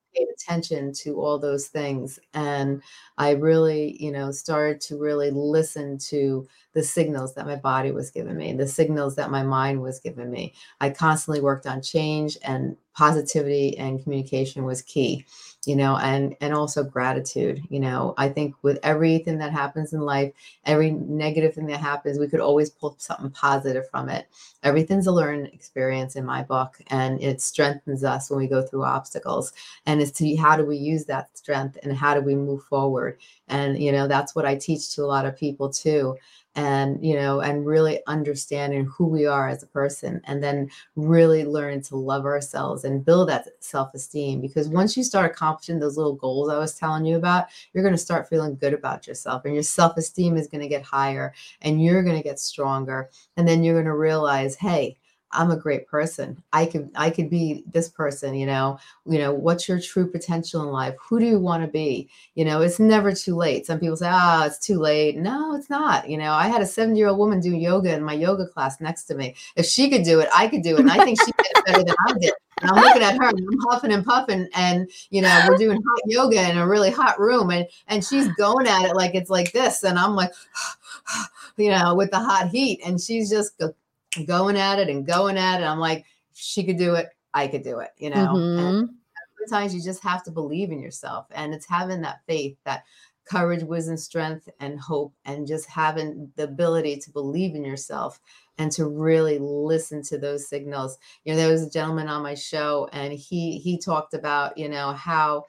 attention to all those things and i really you know started to really listen to the signals that my body was giving me the signals that my mind was giving me. I constantly worked on change and positivity and communication was key you know and and also gratitude you know. I think with everything that happens in life every negative thing that happens we could always pull something positive from it. Everything's a learned experience in my book and it strengthens us when we go through obstacles and it's to how do we use that strength and how do we move forward? And you know that's what i teach to a lot of people too. And you know and really understanding who we are as a person and then really learn to love ourselves and build that self-esteem. Because once you start accomplishing those little goals i was telling you about you're going to start feeling good about yourself and your self-esteem is going to get higher and you're going to get stronger. And then you're going to realize hey I'm a great person. I could I could be this person, you know. You know, what's your true potential in life? Who do you want to be? You know, it's never too late. Some people say, "Ah, oh, it's too late." No, it's not. You know, I had a 70-year-old woman do yoga in my yoga class next to me. If she could do it, I could do it. And I think she did it better than I did. And I'm looking at her and I'm huffing and puffing and you know, we're doing hot yoga in a really hot room and and she's going at it like it's like this and I'm like *sighs* you know, with the hot heat and she's just going at it and going at it. I'm like, she could do it. I could do it, you know? Mm-hmm. sometimes you just have to believe in yourself. And it's having that faith, that courage, wisdom, strength, and hope, and just having the ability to believe in yourself and to really listen to those signals. You know, there was a gentleman on my show and he he talked about, you know, how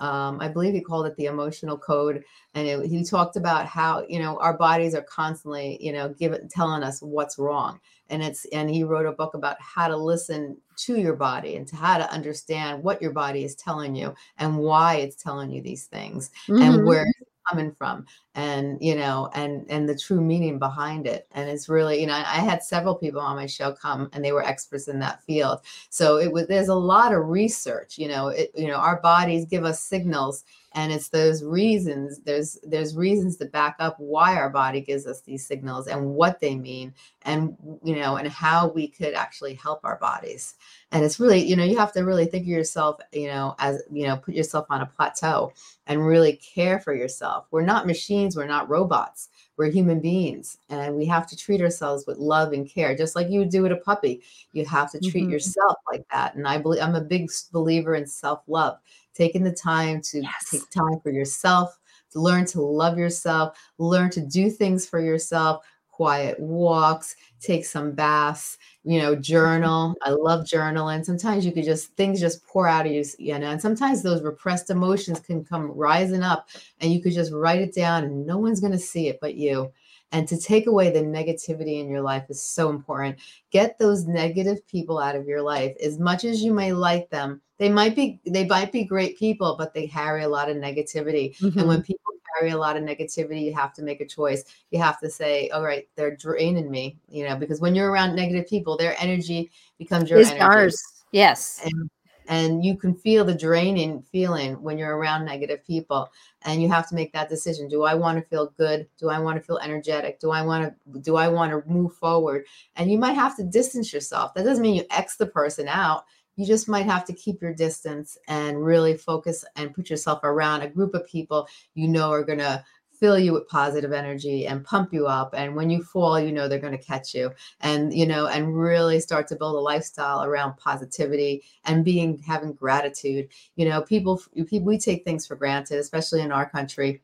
um, I believe he called it the emotional code, and it, he talked about how you know our bodies are constantly you know giving telling us what's wrong, and it's and he wrote a book about how to listen to your body and to how to understand what your body is telling you and why it's telling you these things mm-hmm. and where it's coming from and you know and and the true meaning behind it and it's really you know i had several people on my show come and they were experts in that field. So it was there's a lot of research you know it you know our bodies give us signals and it's those reasons there's there's reasons to back up why our body gives us these signals and what they mean and you know and how we could actually help our bodies. And it's really you know you have to really think of yourself you know as you know put yourself on a plateau and really care for yourself. We're not machines we're not robots we're human beings and we have to treat ourselves with love and care just like you would do with a puppy you have to treat mm-hmm. yourself like that and i believe i'm a big believer in self-love taking the time to yes. take time for yourself to learn to love yourself learn to do things for yourself quiet walks, take some baths, you know, journal. *laughs* I love journaling. Sometimes you could just things just pour out of you, you know, and sometimes those repressed emotions can come rising up and you could just write it down and no one's going to see it but you. And to take away the negativity in your life is so important. Get those negative people out of your life. As much as you may like them, they might be they might be great people, but they carry a lot of negativity. Mm-hmm. And when people carry a lot of negativity, you have to make a choice. You have to say, all right, they're draining me, you know, because when you're around negative people, their energy becomes your it's energy. Ours. Yes. And, and you can feel the draining feeling when you're around negative people and you have to make that decision do i want to feel good do i want to feel energetic do i want to do i want to move forward and you might have to distance yourself that doesn't mean you x the person out you just might have to keep your distance and really focus and put yourself around a group of people you know are going to fill you with positive energy and pump you up and when you fall you know they're going to catch you. And you know and really start to build a lifestyle around positivity and being having gratitude. You know people people we take things for granted especially in our country.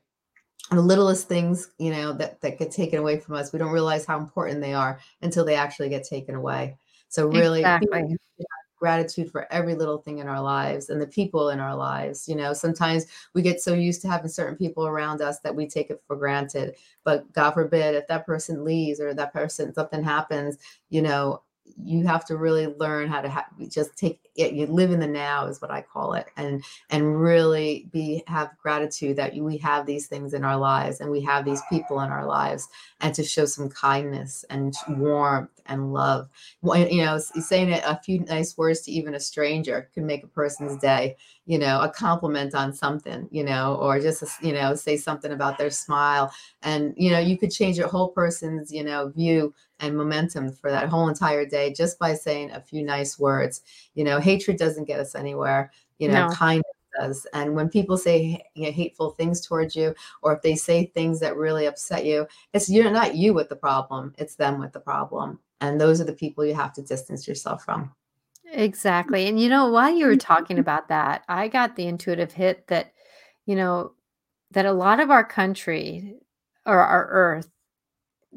The littlest things you know that that get taken away from us we don't realize how important they are until they actually get taken away. So really exactly *laughs* gratitude for every little thing in our lives and the people in our lives. You know, sometimes we get so used to having certain people around us that we take it for granted. But God forbid, if that person leaves or that person, something happens, you know, you have to really learn how to ha- just take it you live in the now is what i call it and and really be have gratitude that we have these things in our lives and we have these people in our lives and to show some kindness and warmth and love. You know saying a few nice words to even a stranger can make a person's day you know a compliment on something you know or just you know say something about their smile and you know you could change your whole person's you know view and momentum for that whole entire day just by saying a few nice words. You know, hatred doesn't get us anywhere. You know, no. kindness does. And when people say you know, hateful things towards you, or if they say things that really upset you, it's you're not you with the problem, it's them with the problem. And those are the people you have to distance yourself from. Exactly. And you know, while you were talking *laughs* about that, I got the intuitive hit that, you know, that a lot of our country or our earth,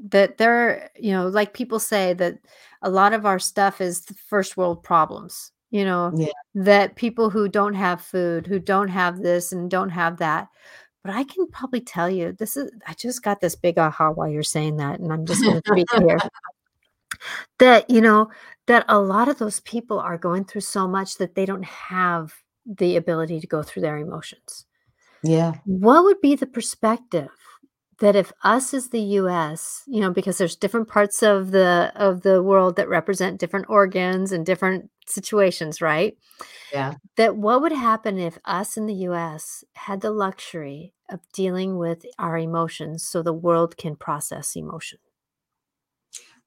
that there, you know, like people say that a lot of our stuff is the first world problems, you know, Yeah. that people who don't have food, who don't have this and don't have that. But I can probably tell you, this is, I just got this big aha while you're saying that. And I'm just going to speak here *laughs* *laughs* that, you know, that a lot of those people are going through so much that they don't have the ability to go through their emotions. Yeah. What would be the perspective that if us as the US, you know, because there's different parts of the of the world that represent different organs and different situations, right? Yeah. That what would happen if us in the US had the luxury of dealing with our emotions so the world can process emotion?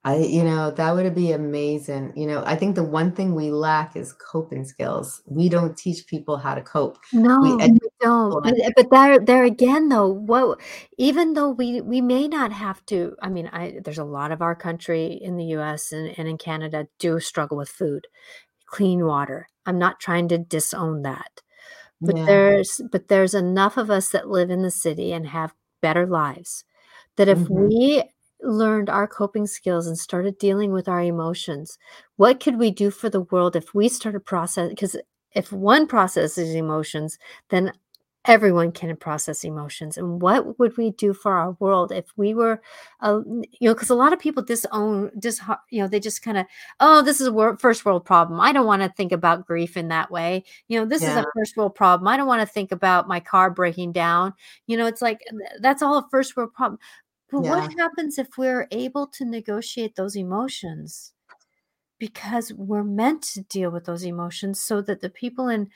I, you know, that would be amazing. You know, I think the one thing we lack is coping skills. We don't teach people how to cope. No, we educate don't. But but there there again though, what even though we we may not have to I mean, I there's a lot of our country in the US and, and in Canada do struggle with food, clean water. I'm not trying to disown that. But Yeah. there's but there's enough of us that live in the city and have better lives that if Mhm. we learned our coping skills and started dealing with our emotions, what could we do for the world if we started process because if one processes emotions, then everyone can process emotions. And what would we do for our world if we were, uh, you know, because a lot of people disown, dis, you know, they just kind of, oh, this is a wor- first world problem. I don't want to think about grief in that way. You know, this is a first world problem. I don't want to think about my car breaking down. You know, it's like that's all a first world problem. But what happens if we're able to negotiate those emotions? Because we're meant to deal with those emotions so that the people in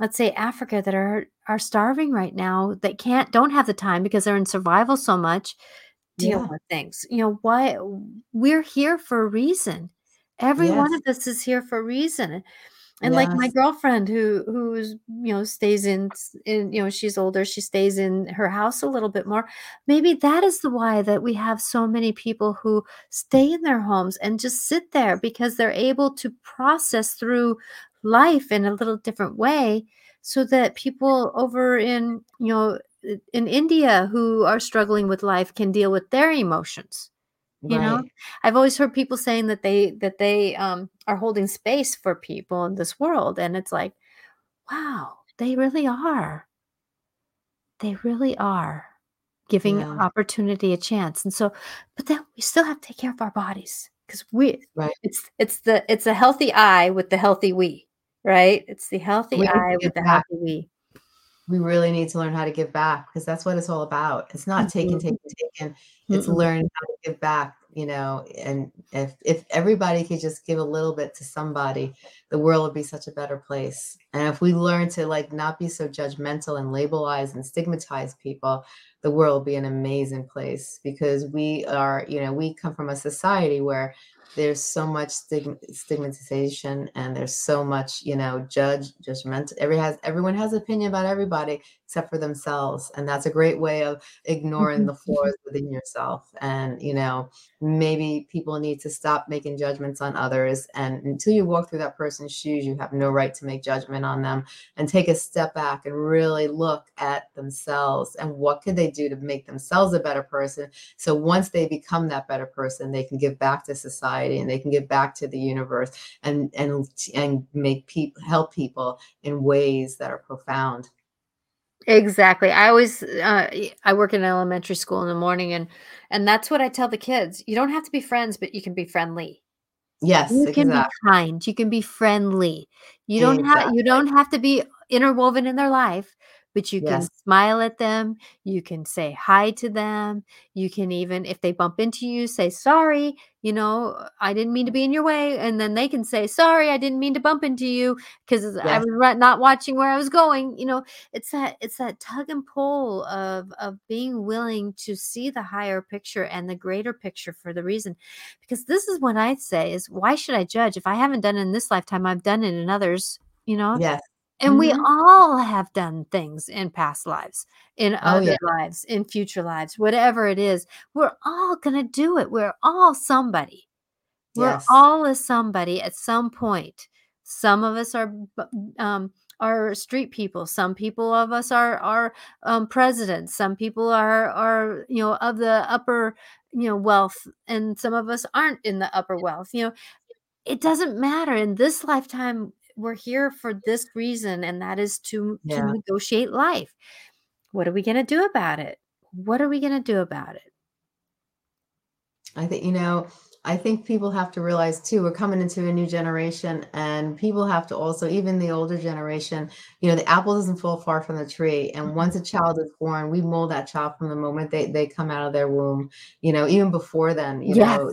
let's say Africa that are are starving right now that can't don't have the time because they're in survival so much deal Yeah. with things. You know, why we're here for a reason. Every one of us is here for a reason. And like my girlfriend who who's, you know, stays in in, you know, she's older, she stays in her house a little bit more. Maybe that is the why that we have so many people who stay in their homes and just sit there because they're able to process through life in a little different way so that people over in, you know, in India who are struggling with life can deal with their emotions. You know, I've always heard people saying that they that they um, are holding space for people in this world, and it's like, wow, they really are. They really are giving Yeah. opportunity a chance. And so, but then we still have to take care of our bodies because we Right. it's it's the it's a healthy I with the healthy we, right? It's the healthy We I with the healthy we. We really need to learn how to give back because that's what it's all about. It's not taking, Mhm. taking, taking. It's Mm-mm. learning how to give back, you know, and if if everybody could just give a little bit to somebody, the world would be such a better place. And if we learn to like not be so judgmental and labelize and stigmatize people, the world would be an amazing place because we are, you know, we come from a society where there's so much stigma, stigmatization and there's so much you know judge judgment every has everyone has opinion about everybody except for themselves and that's a great way of ignoring Mhm, the flaws within yourself and you know maybe people need to stop making judgments on others and until you walk through that person's shoes you have no right to make judgment on them and take a step back and really look at themselves and what could they do to make themselves a better person so once they become that better person they can give back to society and they can give back to the universe and and and make people help people in ways that are profound Exactly. I always uh, I work in elementary school in the morning, and and that's what I tell the kids. You don't have to be friends, but you can be friendly. yes You can be kind, you can be friendly. You don't have you don't have to be interwoven in their life, but you can smile at them, you can say hi to them, you can even if they bump into you, say, "Sorry, you know, I didn't mean to be in your way," and then they can say, "Sorry, I didn't mean to bump into you because I yes was ri not watching where I was going," you know? It's that it's that tug and pull of of being willing to see the higher picture and the greater picture for the reason because this is what I say is why should I judge if I haven't done it in this lifetime, I've done it in others, you know? yes And we Mhm. all have done things in past lives, in Oh, other yeah. lives, in future lives, whatever it is. We're all gonna do it. We're all somebody. We're Yes. all a somebody at some point. Some of us are um, are street people. Some people of us are are, um, presidents. Some people are are, you know, of the upper, you know, wealth, and some of us aren't in the upper wealth, you know? It doesn't matter. In this lifetime, we're here for this reason, and that is to to negotiate life. What are we gonna do about it? What are we gonna do about it? I think, you know, I think people have to realize too, we're coming into a new generation and people have to also, even the older generation, you know, the apple doesn't fall far from the tree. And Mhm. once a child is born, we mold that child from the moment they, they come out of their womb, you know, even before then, you Yes. know,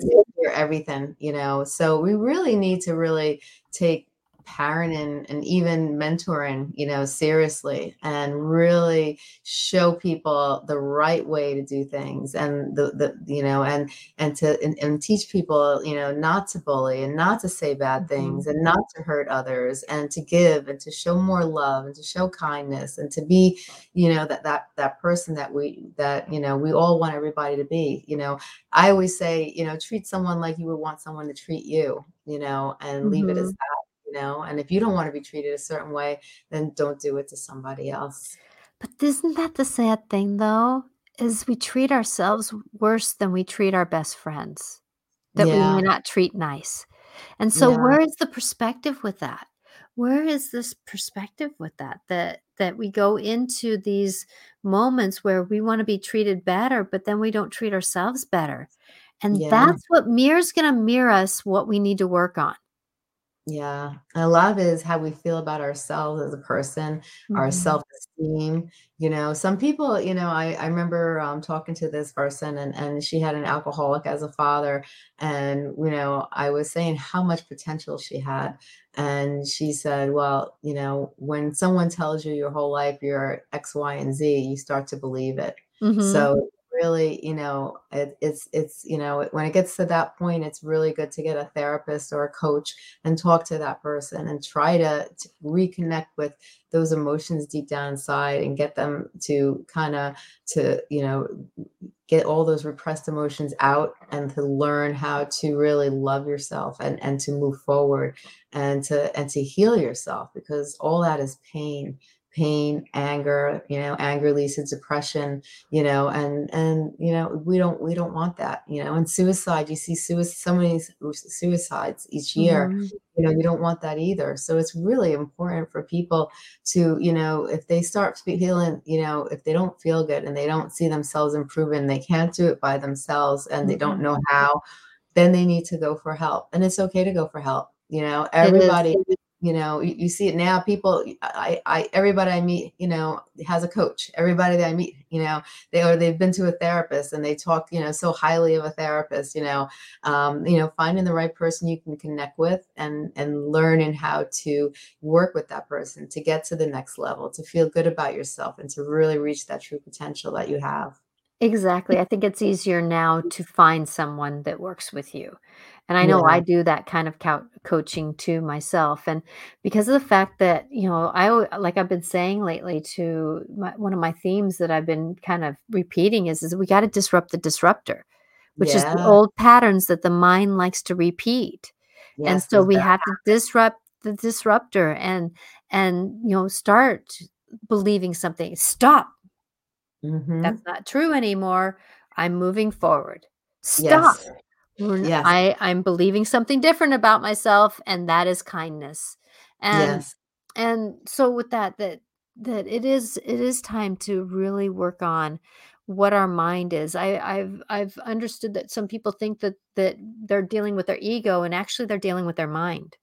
everything, you know. So we really need to really take parenting and even mentoring, you know, seriously and really show people the right way to do things and the, the you know, and and to and, and teach people you know not to bully and not to say bad Mhm. things and not to hurt others and to give and to show more love and to show kindness and to be you know that that that person that we that you know we all want everybody to be you know i always say you know treat someone like you would want someone to treat you you know and leave it as Mhm. that you know and if you don't want to be treated a certain way then don't do it to somebody else But isn't that the sad thing, though? Is we treat ourselves worse than we treat our best friends that we may not treat nice. And so yeah where is the perspective with that? Where is this perspective with that? That that we go into these moments where we want to be treated better, but then we don't treat ourselves better. And yeah that's what mirror's going to mirror us what we need to work on. Yeah, and a lot of it is how we feel about ourselves as a person, our Mhm. self-esteem, you know, some people, you know, I I remember, um, talking to this person and and she had an alcoholic as a father, and, you know, I was saying how much potential she had, and she said, "Well, you know, when someone tells you your whole life you're X, Y, and Z, you start to believe it." Mhm. So, really, you know, it it's it's, you know, when it gets to that point, it's really good to get a therapist or a coach and talk to that person and try to, to reconnect with those emotions deep down inside and get them to kind of to you know get all those repressed emotions out and to learn how to really love yourself and and to move forward and to and to heal yourself because all that is pain pain anger you know anger leads to depression you know and and you know we don't we don't want that you know and suicide you see suicide so many suicides each year Mhm. you know you don't want that either so it's really important for people to you know if they start feeling you know if they don't feel good and they don't see themselves improving they can't do it by themselves and they don't Mhm. know how then they need to go for help and it's okay to go for help you know everybody you know you, you see it now people I, I everybody i meet you know has a coach everybody that i meet you know they or they've been to a therapist and they talk you know so highly of a therapist you know um, you know finding the right person you can connect with and and learning how to work with that person to get to the next level to feel good about yourself and to really reach that true potential that you have Exactly. I think it's easier now to find someone that works with you. And I know I yeah do that kind of cou coaching too myself. And because of the fact that, you know, I al like I've been saying lately to my one of my themes that I've been kind of repeating is is we gotta disrupt the disruptor, which is the yeah old patterns that the mind likes to repeat. And yes so we have to disrupt the disruptor and and, you know, start believing something. Stop. That's hmm not true anymore. I'm moving forward. Stop. yes yes I I'm believing something different about myself, and that is kindness. And yes and so with that that that it is it is time to really work on what our mind is. I I've I've understood that some people think that that they're dealing with their ego, and actually they're dealing with their mind.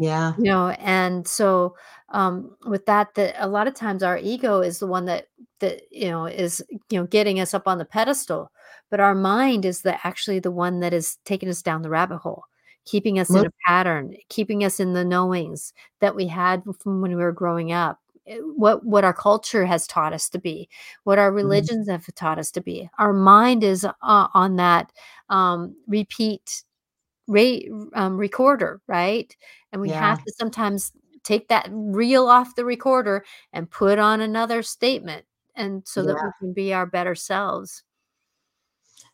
Yeah You know, and so, um, with that, that a lot of times our ego is the one that that, you know, is, you know, getting us up on the pedestal, but our mind is the actually the one that is taking us down the rabbit hole, keeping us in a pattern, keeping us in the knowings that we had from when we were growing up. Eh, what what our culture has taught us to be, what our mhm, religions have taught us to be. Our mind is, uh, on that, um, repeat Re um, recorder, right? And we have to sometimes take that reel off the recorder and put on another statement and so that we can be our better selves.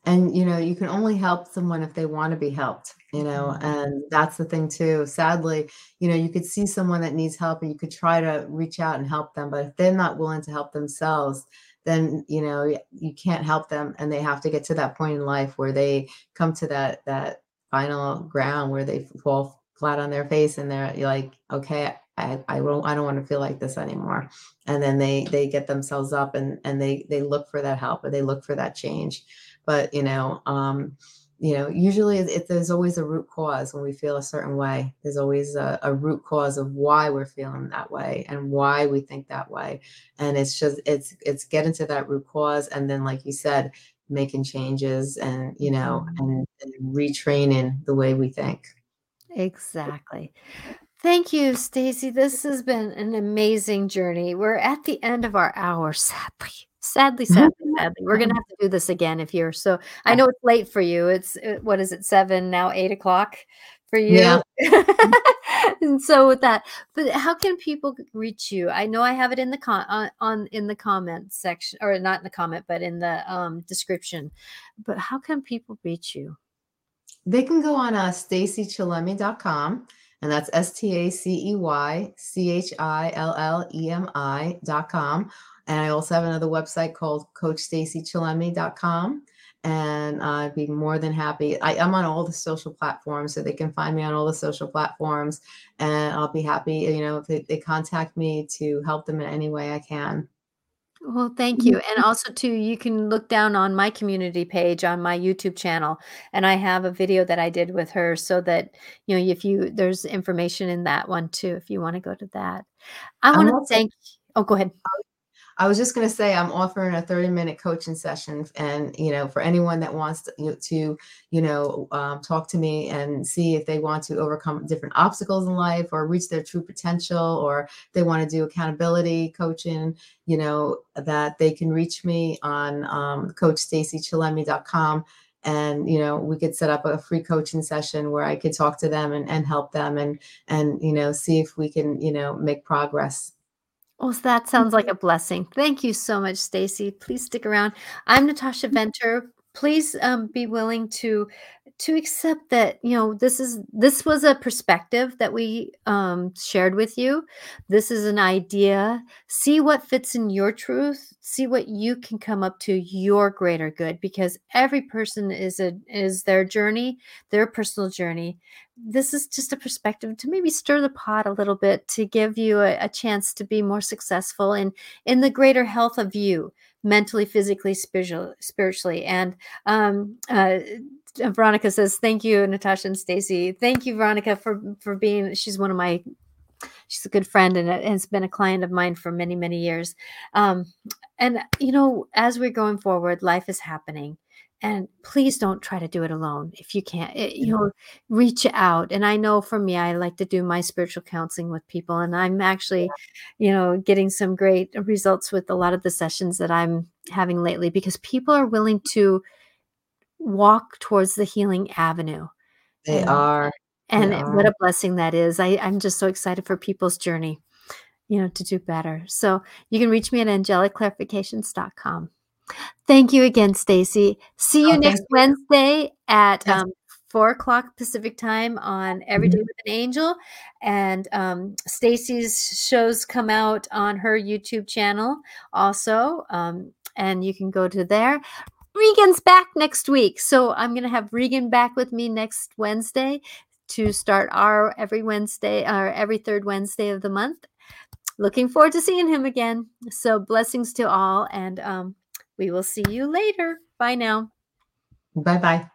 And, you know, you can only help someone if they wanna be helped, you know, Mhm. and that's the thing too. Sadly, you know, you could see someone that needs help and you could try to reach out and help them, but if they're not willing to help themselves, then, you know, you can't help them, and they have to get to that point in life where they come to that that final ground where they fall flat on their face and they're like, "Okay, I I don't I don't wanna feel like this anymore." And then they they get themselves up and and they they look for that help or they look for that change. But, you know, um, you know, usually it there's always a root cause when we feel a certain way. There's always a a root cause of why we're feeling that way and why we think that way. And it's just it's it's getting to that root cause and then, like you said, making changes and, you know, Mhm. and and retraining the way we think. Exactly. Thank you, Stacey. This has been an amazing journey. We're at the end of our hour, sadly. Sadly, *laughs* sadly, sadly. We're gonna have to do this again if you're so I know it's late for you. It's uh, what is it, 7 now 8 o'clock for you. Yeah. *laughs* And so with that, but how can people reach you? I know I have it in the con on on in the comment section or not in the comment, but in the, um, description. But how can people reach you? They can go on, uh, staceychillemi.com, and that's S-T-A-C-E-Y-C-H-I-L-L-E-M-I dot com, and I also have another website called coachstaceychillemi.com, and I'd be more than happy I I'm on all the social platforms, so they can find me on all the social platforms, and I'll be happy, you know, if they they contact me to help them in any way I can. Well, thank you. And also too, you can look down on my community page on my YouTube channel, and I have a video that I did with her so that, you know, if you there's information in that one too, if you wanna go to that. I wanna also thank Oh, go ahead. I was just gonna say I'm offering a 30-minute coaching session, and, you know, for anyone that wants to, you to, you know, um, talk to me and see if they want to overcome different obstacles in life or reach their true potential, or they wanna do accountability coaching, you know, that they can reach me on, um, and, you know, we could set up a free coaching session where I could talk to them and and help them and and, you know, see if we can, you know, make progress. Well, s that sounds like a blessing. Thank you so much, Stacey. Please stick around. I'm Natasha Venter. Please, um, be willing to to accept that, you know, this is this was a perspective that we, um, shared with you. This is an idea. See what fits in your truth. See what you can come up to your greater good because every person is a is their journey, their personal journey. This is just a perspective to maybe stir the pot a little bit to give you a, a chance to be more successful in in the greater health of you mentally physically spiritual, spiritually and um uh uh, veronica says thank you natasha and stacey. Thank you veronica for for being she's one of my she's a good friend and it has been a client of mine for many many years. Um and you know as we're going forward life is happening. And please don't try to do it alone if you can't. It, you know reach out. And i know for me i like to do my spiritual counseling with people. And i'm actually you know getting some great results with a lot of the sessions that i'm having lately because people are willing to walk towards the healing avenue They and are. They and are. what a blessing that is i i'm just so excited for people's journey you know to do better so you can reach me at angelicclarifications.com Thank you again, Stacey. See you Oh, next you. Wednesday at um, four o'clock Pacific time on Every Day Mhm. with an Angel. And um, Stacey's shows come out on her YouTube channel also. Um, and you can go to there. Regan's back next week. So I'm going to have Regan back with me next Wednesday to start our every Wednesday or every third Wednesday of the month. Looking forward to seeing him again. So blessings to all. And um, we will see you later. Bye now. Bye-bye.